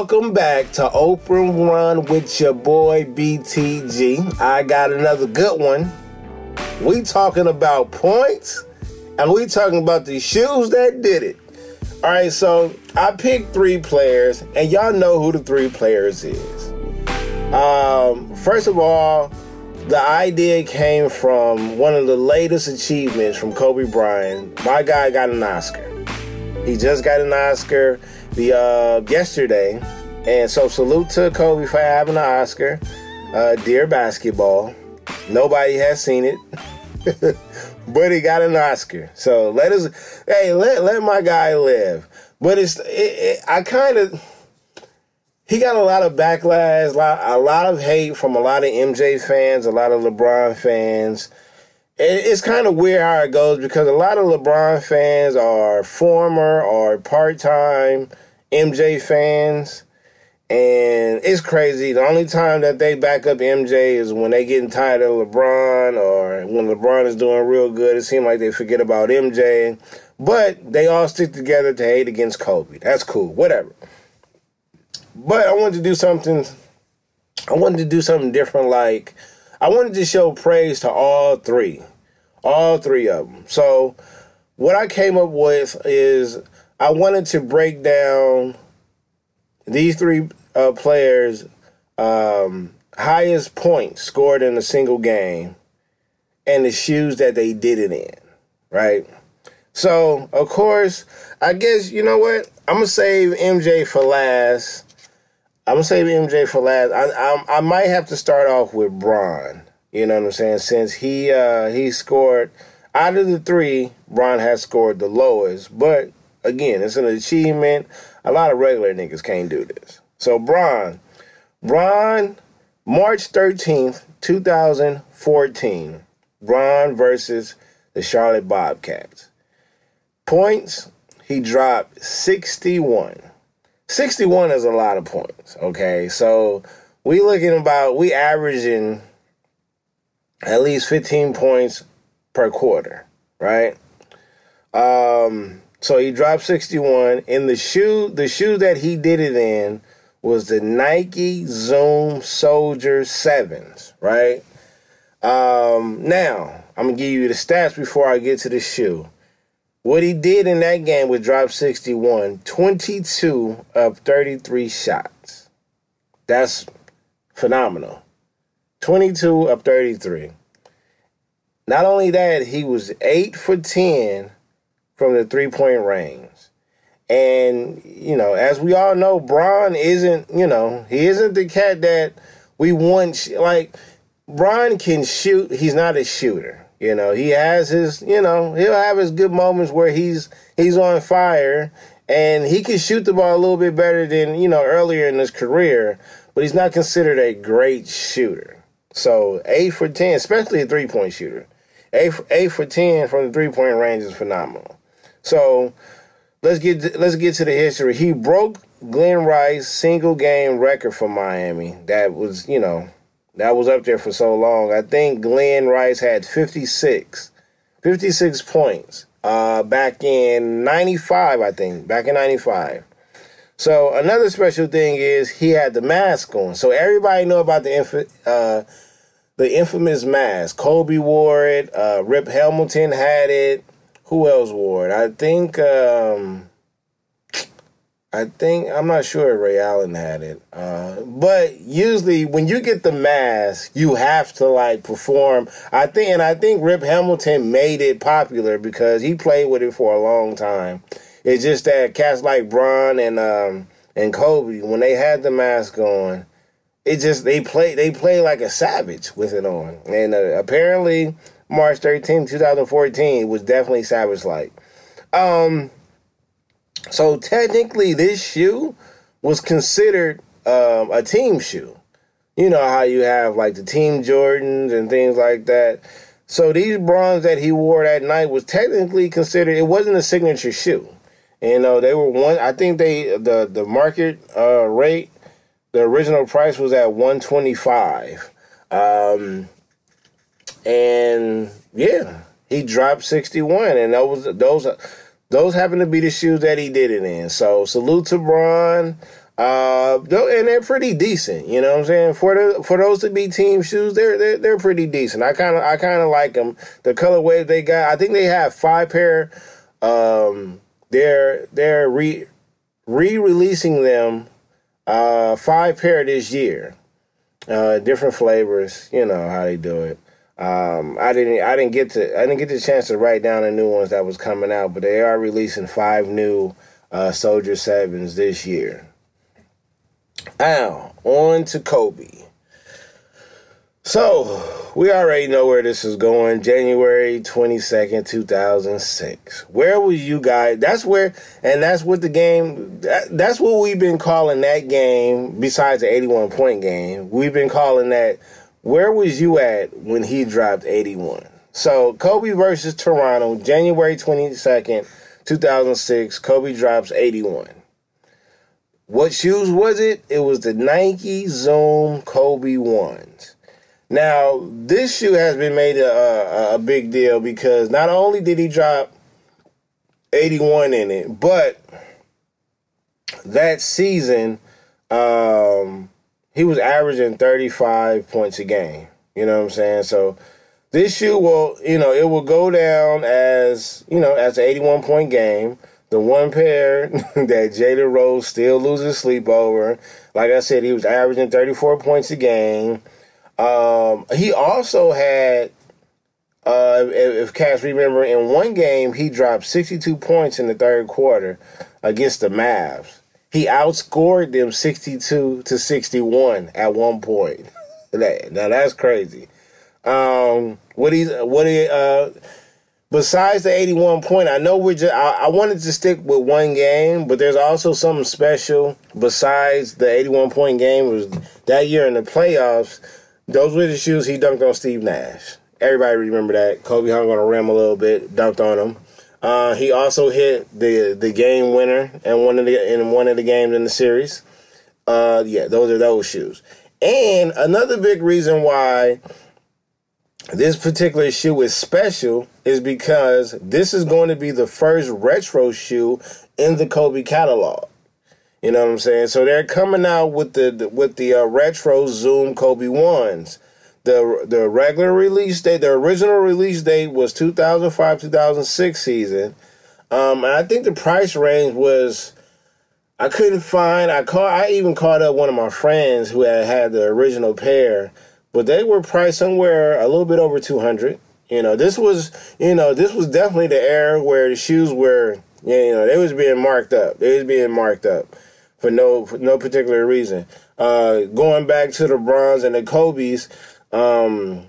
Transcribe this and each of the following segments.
Welcome back to Open Run with your boy BTG. I got another good one. We talking about points and we talking about the shoes that did it. All right, so I picked three players and y'all know who the three players is. Um, first of all, the idea came from one of the latest achievements from Kobe Bryant. My guy got an Oscar. He just got an Oscar the uh, yesterday, and so salute to Kobe for having an Oscar. Uh, dear basketball, nobody has seen it, but he got an Oscar. So let us, hey, let let my guy live. But it's, it, it, I kind of he got a lot of backlash, a lot, a lot of hate from a lot of MJ fans, a lot of LeBron fans. It's kind of weird how it goes because a lot of LeBron fans are former or part time MJ fans. And it's crazy. The only time that they back up MJ is when they getting tired of LeBron or when LeBron is doing real good. It seems like they forget about MJ. But they all stick together to hate against Kobe. That's cool. Whatever. But I wanted to do something. I wanted to do something different. Like I wanted to show praise to all three, all three of them. So what I came up with is I wanted to break down these three uh, players' um, highest points scored in a single game and the shoes that they did it in, right? So, of course, I guess, you know what? I'm going to save MJ for last I'm gonna save MJ for last. I, I I might have to start off with Bron. You know what I'm saying? Since he uh he scored out of the three, Bron has scored the lowest. But again, it's an achievement. A lot of regular niggas can't do this. So Bron, Bron, March 13th, 2014. Bron versus the Charlotte Bobcats. Points, he dropped 61. 61 is a lot of points. Okay, so we looking about we averaging at least 15 points per quarter, right? Um, so he dropped 61 in the shoe. The shoe that he did it in was the Nike Zoom Soldier Sevens, right? Um, now I'm gonna give you the stats before I get to the shoe. What he did in that game was drop 61, 22 of 33 shots. That's phenomenal. 22 of 33. Not only that, he was 8 for 10 from the three point range. And, you know, as we all know, Bron isn't, you know, he isn't the cat that we want. Like, Bron can shoot, he's not a shooter. You know, he has his, you know, he'll have his good moments where he's he's on fire and he can shoot the ball a little bit better than, you know, earlier in his career, but he's not considered a great shooter. So, 8 for 10, especially a three-point shooter. 8 for, 8 for 10 from the three-point range is phenomenal. So, let's get let's get to the history. He broke Glen Rice single game record for Miami. That was, you know, that was up there for so long. I think Glen Rice had 56, 56 points uh, back in 95, I think, back in 95. So another special thing is he had the mask on. So everybody know about the inf- uh, the infamous mask. Kobe wore it. Uh, Rip Hamilton had it. Who else wore it? I think um, I think I'm not sure Ray Allen had it, uh, but usually when you get the mask, you have to like perform. I think, and I think Rip Hamilton made it popular because he played with it for a long time. It's just that cats like Bron and um, and Kobe, when they had the mask on, it just they play they play like a savage with it on, and uh, apparently March 13, 2014 was definitely savage like. Um, so technically, this shoe was considered um, a team shoe. You know how you have like the Team Jordans and things like that. So these Brons that he wore that night was technically considered. It wasn't a signature shoe. You know they were one. I think they the the market uh, rate, the original price was at one twenty five, um, and yeah, he dropped sixty one, and those those those happen to be the shoes that he did it in. So salute to Bron. Uh, and they're pretty decent. You know what I'm saying? For the for those to be team shoes, they're they're, they're pretty decent. I kind of I kind of like them. The colorway they got, I think they have five pair. Um, they're they're re re releasing them, uh, five pair this year. Uh, different flavors. You know how they do it. Um, I didn't I didn't get to I didn't get the chance to write down the new ones that was coming out, but they are releasing five new uh, Soldier Sevens this year. Now, on to Kobe. So, we already know where this is going. January 22nd, 2006. Where was you guys? That's where, and that's what the game, that, that's what we've been calling that game, besides the 81 point game. We've been calling that, where was you at when he dropped 81? So, Kobe versus Toronto, January 22nd, 2006. Kobe drops 81. What shoes was it? It was the Nike Zoom Kobe ones. Now, this shoe has been made a, a, a, big deal because not only did he drop 81 in it, but that season, um, he was averaging 35 points a game. You know what I'm saying? So this shoe will, you know, it will go down as, you know, as an 81 point game the one pair that Jalen Rose still loses sleep over. Like I said, he was averaging 34 points a game. Um, he also had, uh, if, if Cass remember, in one game, he dropped 62 points in the third quarter against the Mavs. He outscored them 62 to 61 at one point. now that's crazy. Um, what he, what he, uh, besides the 81 point, I know we're just, I, I, wanted to stick with one game, but there's also something special besides the 81 point game. It was that year in the playoffs. Those were the shoes he dunked on Steve Nash. Everybody remember that. Kobe hung on a rim a little bit, dunked on him. Uh, he also hit the the game winner in one of the in one of the games in the series. Uh, yeah, those are those shoes. And another big reason why this particular shoe is special is because this is going to be the first retro shoe in the Kobe catalog. You know what I'm saying? So they're coming out with the, the with the uh, retro Zoom Kobe ones. The the regular release date, the original release date was 2005 2006 season. Um, and I think the price range was I couldn't find. I call. I even called up one of my friends who had had the original pair but they were priced somewhere a little bit over 200 you know this was you know this was definitely the era where the shoes were you know they was being marked up they was being marked up for no for no particular reason uh going back to the Brons and the kobe's um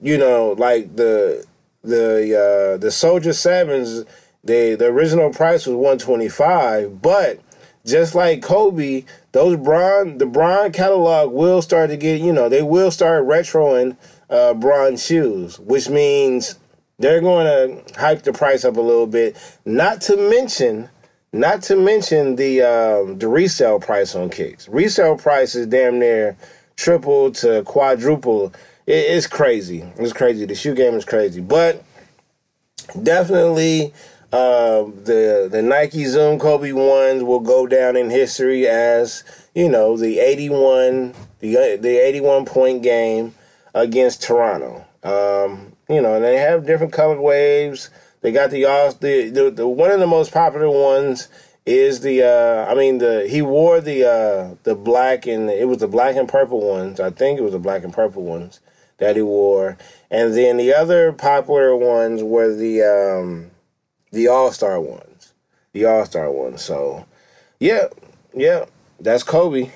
you know like the the uh the soldier sevens they the original price was 125 but just like Kobe, those Bron the Bron catalog will start to get you know they will start retroing uh, Bron shoes, which means they're going to hype the price up a little bit. Not to mention, not to mention the um, the resale price on kicks. Resale price is damn near triple to quadruple. It, it's crazy. It's crazy. The shoe game is crazy, but definitely uh, the the Nike Zoom Kobe ones will go down in history as you know the eighty one the the eighty one point game against Toronto. Um, you know, and they have different colorways. They got the all the, the, the one of the most popular ones is the uh, I mean the he wore the uh, the black and it was the black and purple ones. I think it was the black and purple ones that he wore, and then the other popular ones were the um, the All Star ones, the All Star ones. So, yeah, yeah, that's Kobe.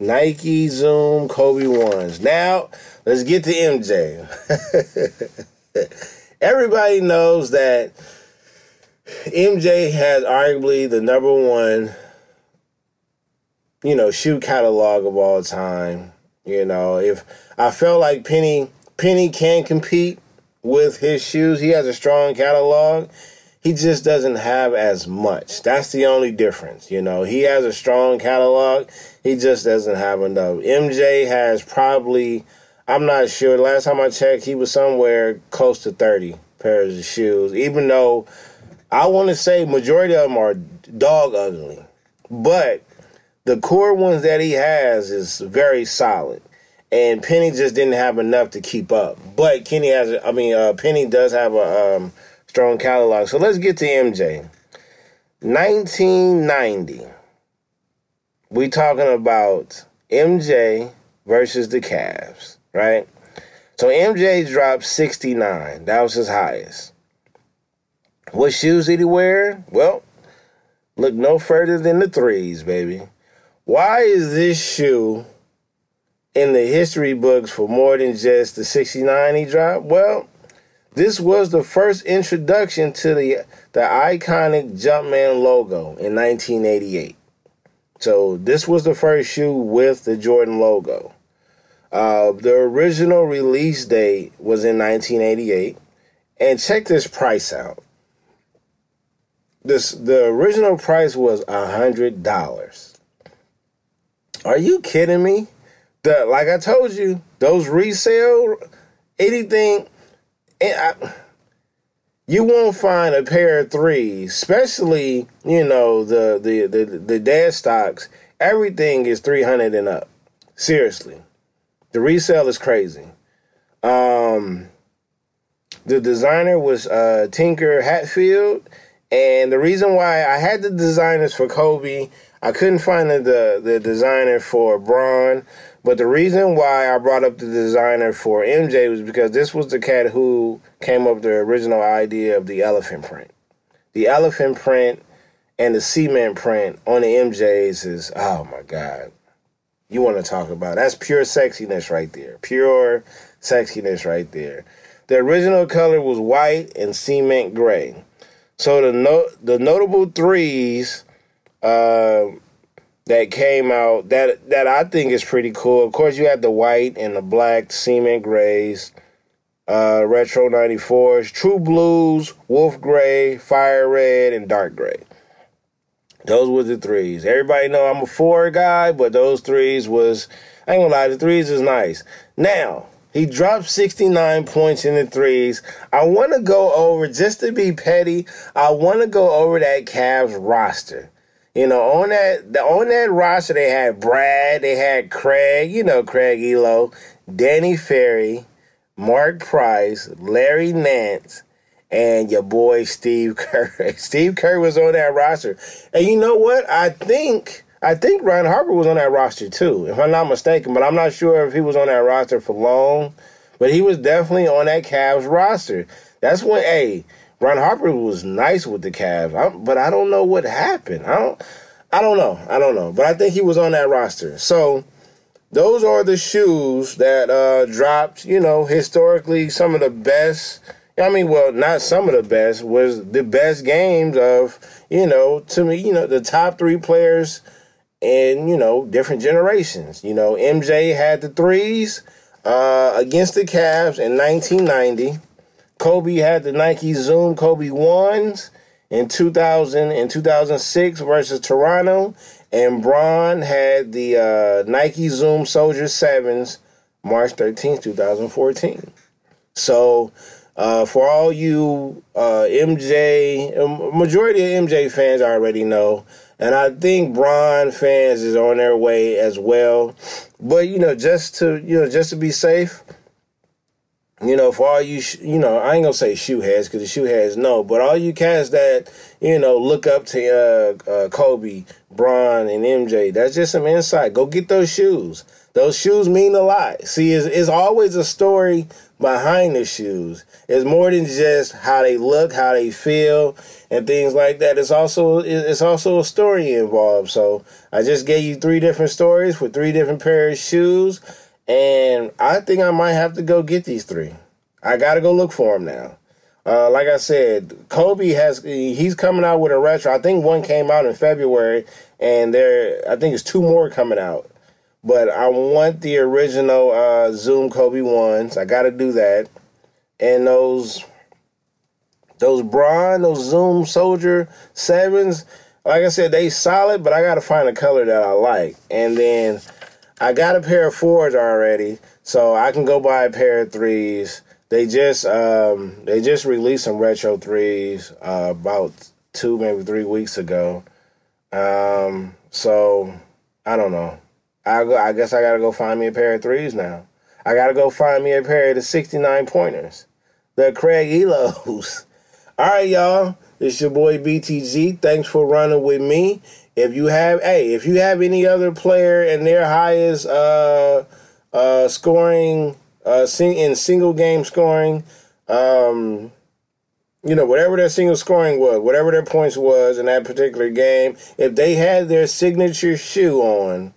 Nike Zoom Kobe ones. Now let's get to MJ. Everybody knows that MJ has arguably the number one, you know, shoe catalog of all time. You know, if I felt like Penny Penny can compete with his shoes, he has a strong catalog he just doesn't have as much. That's the only difference. You know, he has a strong catalog. He just doesn't have enough. MJ has probably, I'm not sure. Last time I checked, he was somewhere close to 30 pairs of shoes, even though I want to say majority of them are dog ugly. But the core ones that he has is very solid. And Penny just didn't have enough to keep up. But Kenny has, I mean, uh, Penny does have a um, strong catalog. So let's get to MJ. 1990. We talking about MJ versus the Cavs, right? So MJ dropped 69. That was his highest. What shoes did he wear? Well, look no further than the threes, baby. Why is this shoe in the history books for more than just the 69 he dropped? Well, this was the first introduction to the the iconic Jumpman logo in 1988. So this was the first shoe with the Jordan logo. Uh, the original release date was in 1988, and check this price out. This the original price was a hundred dollars. Are you kidding me? The like I told you, those resale anything. I, you won't find a pair of threes, especially you know the the the, the dead stocks. Everything is three hundred and up. Seriously, the resale is crazy. Um, the designer was uh, Tinker Hatfield, and the reason why I had the designers for Kobe, I couldn't find the the, the designer for Bron, But the reason why I brought up the designer for MJ was because this was the cat who came up with the original idea of the elephant print. The elephant print and the cement print on the MJs is, oh my God. You want to talk about that's pure sexiness right there. Pure sexiness right there. The original color was white and cement gray. So the no, the notable threes uh, that came out that that I think is pretty cool. Of course, you had the white and the black cement grays, uh, retro 94s, true blues, wolf gray, fire red, and dark gray. Those were the threes. Everybody know I'm a four guy, but those threes was I ain't gonna lie, the threes is nice. Now, he dropped 69 points in the threes. I want to go over, just to be petty, I want to go over that Cavs roster. You know, on that the on that roster they had Brad, they had Craig, you know Craig Ehlo, Danny Ferry, Mark Price, Larry Nance, and your boy Steve Kerr. Steve Kerr was on that roster. And you know what? I think I think Ron Harper was on that roster too, if I'm not mistaken, but I'm not sure if he was on that roster for long. But he was definitely on that Cavs roster. That's when hey, Ron Harper was nice with the Cavs, I, but I don't know what happened. I don't, I don't know. I don't know. But I think he was on that roster. So those are the shoes that uh, dropped. You know, historically, some of the best. I mean, well, not some of the best was the best games of you know to me. You know, the top three players in you know different generations. You know, MJ had the threes uh, against the Cavs in 1990. Kobe had the Nike Zoom Kobe ones in 2000 and 2006 versus Toronto, and Bron had the uh, Nike Zoom Soldier sevens March 13th, 2014. So, uh, for all you uh, MJ, um, majority of MJ fans already know, and I think Bron fans is on their way as well. But you know, just to you know, just to be safe, you know, for all you, you know, I ain't gonna say shoe heads because the shoe heads no, but all you cats that you know look up to uh, uh, Kobe, Bron, and MJ, that's just some insight. Go get those shoes. Those shoes mean a lot. See, it's, it's always a story behind the shoes. It's more than just how they look, how they feel, and things like that. It's also it's also a story involved. So I just gave you three different stories for three different pairs of shoes and I think I might have to go get these three. I got to go look for them now. Uh, like I said, Kobe has he's coming out with a retro. I think one came out in February, and there I think it's two more coming out. But I want the original uh, Zoom Kobe ones. I got to do that, and those those Bron, those Zoom Soldier sevens. Like I said, they solid, but I got to find a color that I like, and then I got a pair of fours already, so I can go buy a pair of threes. They just um, they just released some retro threes uh, about two maybe three weeks ago. Um, so I don't know. I go. I guess I gotta go find me a pair of threes now. I gotta go find me a pair of the 69 pointers, the Craig Ehlos. All right, y'all. It's your boy BTG. Thanks for running with me. If you have, hey, if you have any other player and their highest uh, uh, scoring uh, sing in single game scoring, um, you know, whatever their single scoring was, whatever their points was in that particular game, if they had their signature shoe on,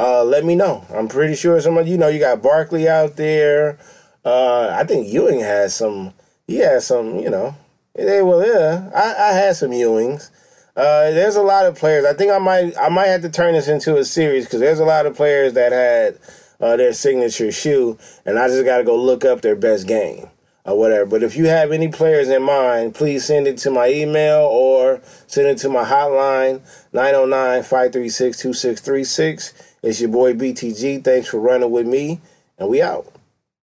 uh, let me know. I'm pretty sure some of you know you got Barkley out there. Uh, I think Ewing has some. He has some. You know, they well, yeah. I, I had some Ewings. Uh, there's a lot of players. I think I might I might have to turn this into a series because there's a lot of players that had uh, their signature shoe, and I just got to go look up their best game or whatever. But if you have any players in mind, please send it to my email or send it to my hotline 909 536 2636. It's your boy BTG. Thanks for running with me, and we out.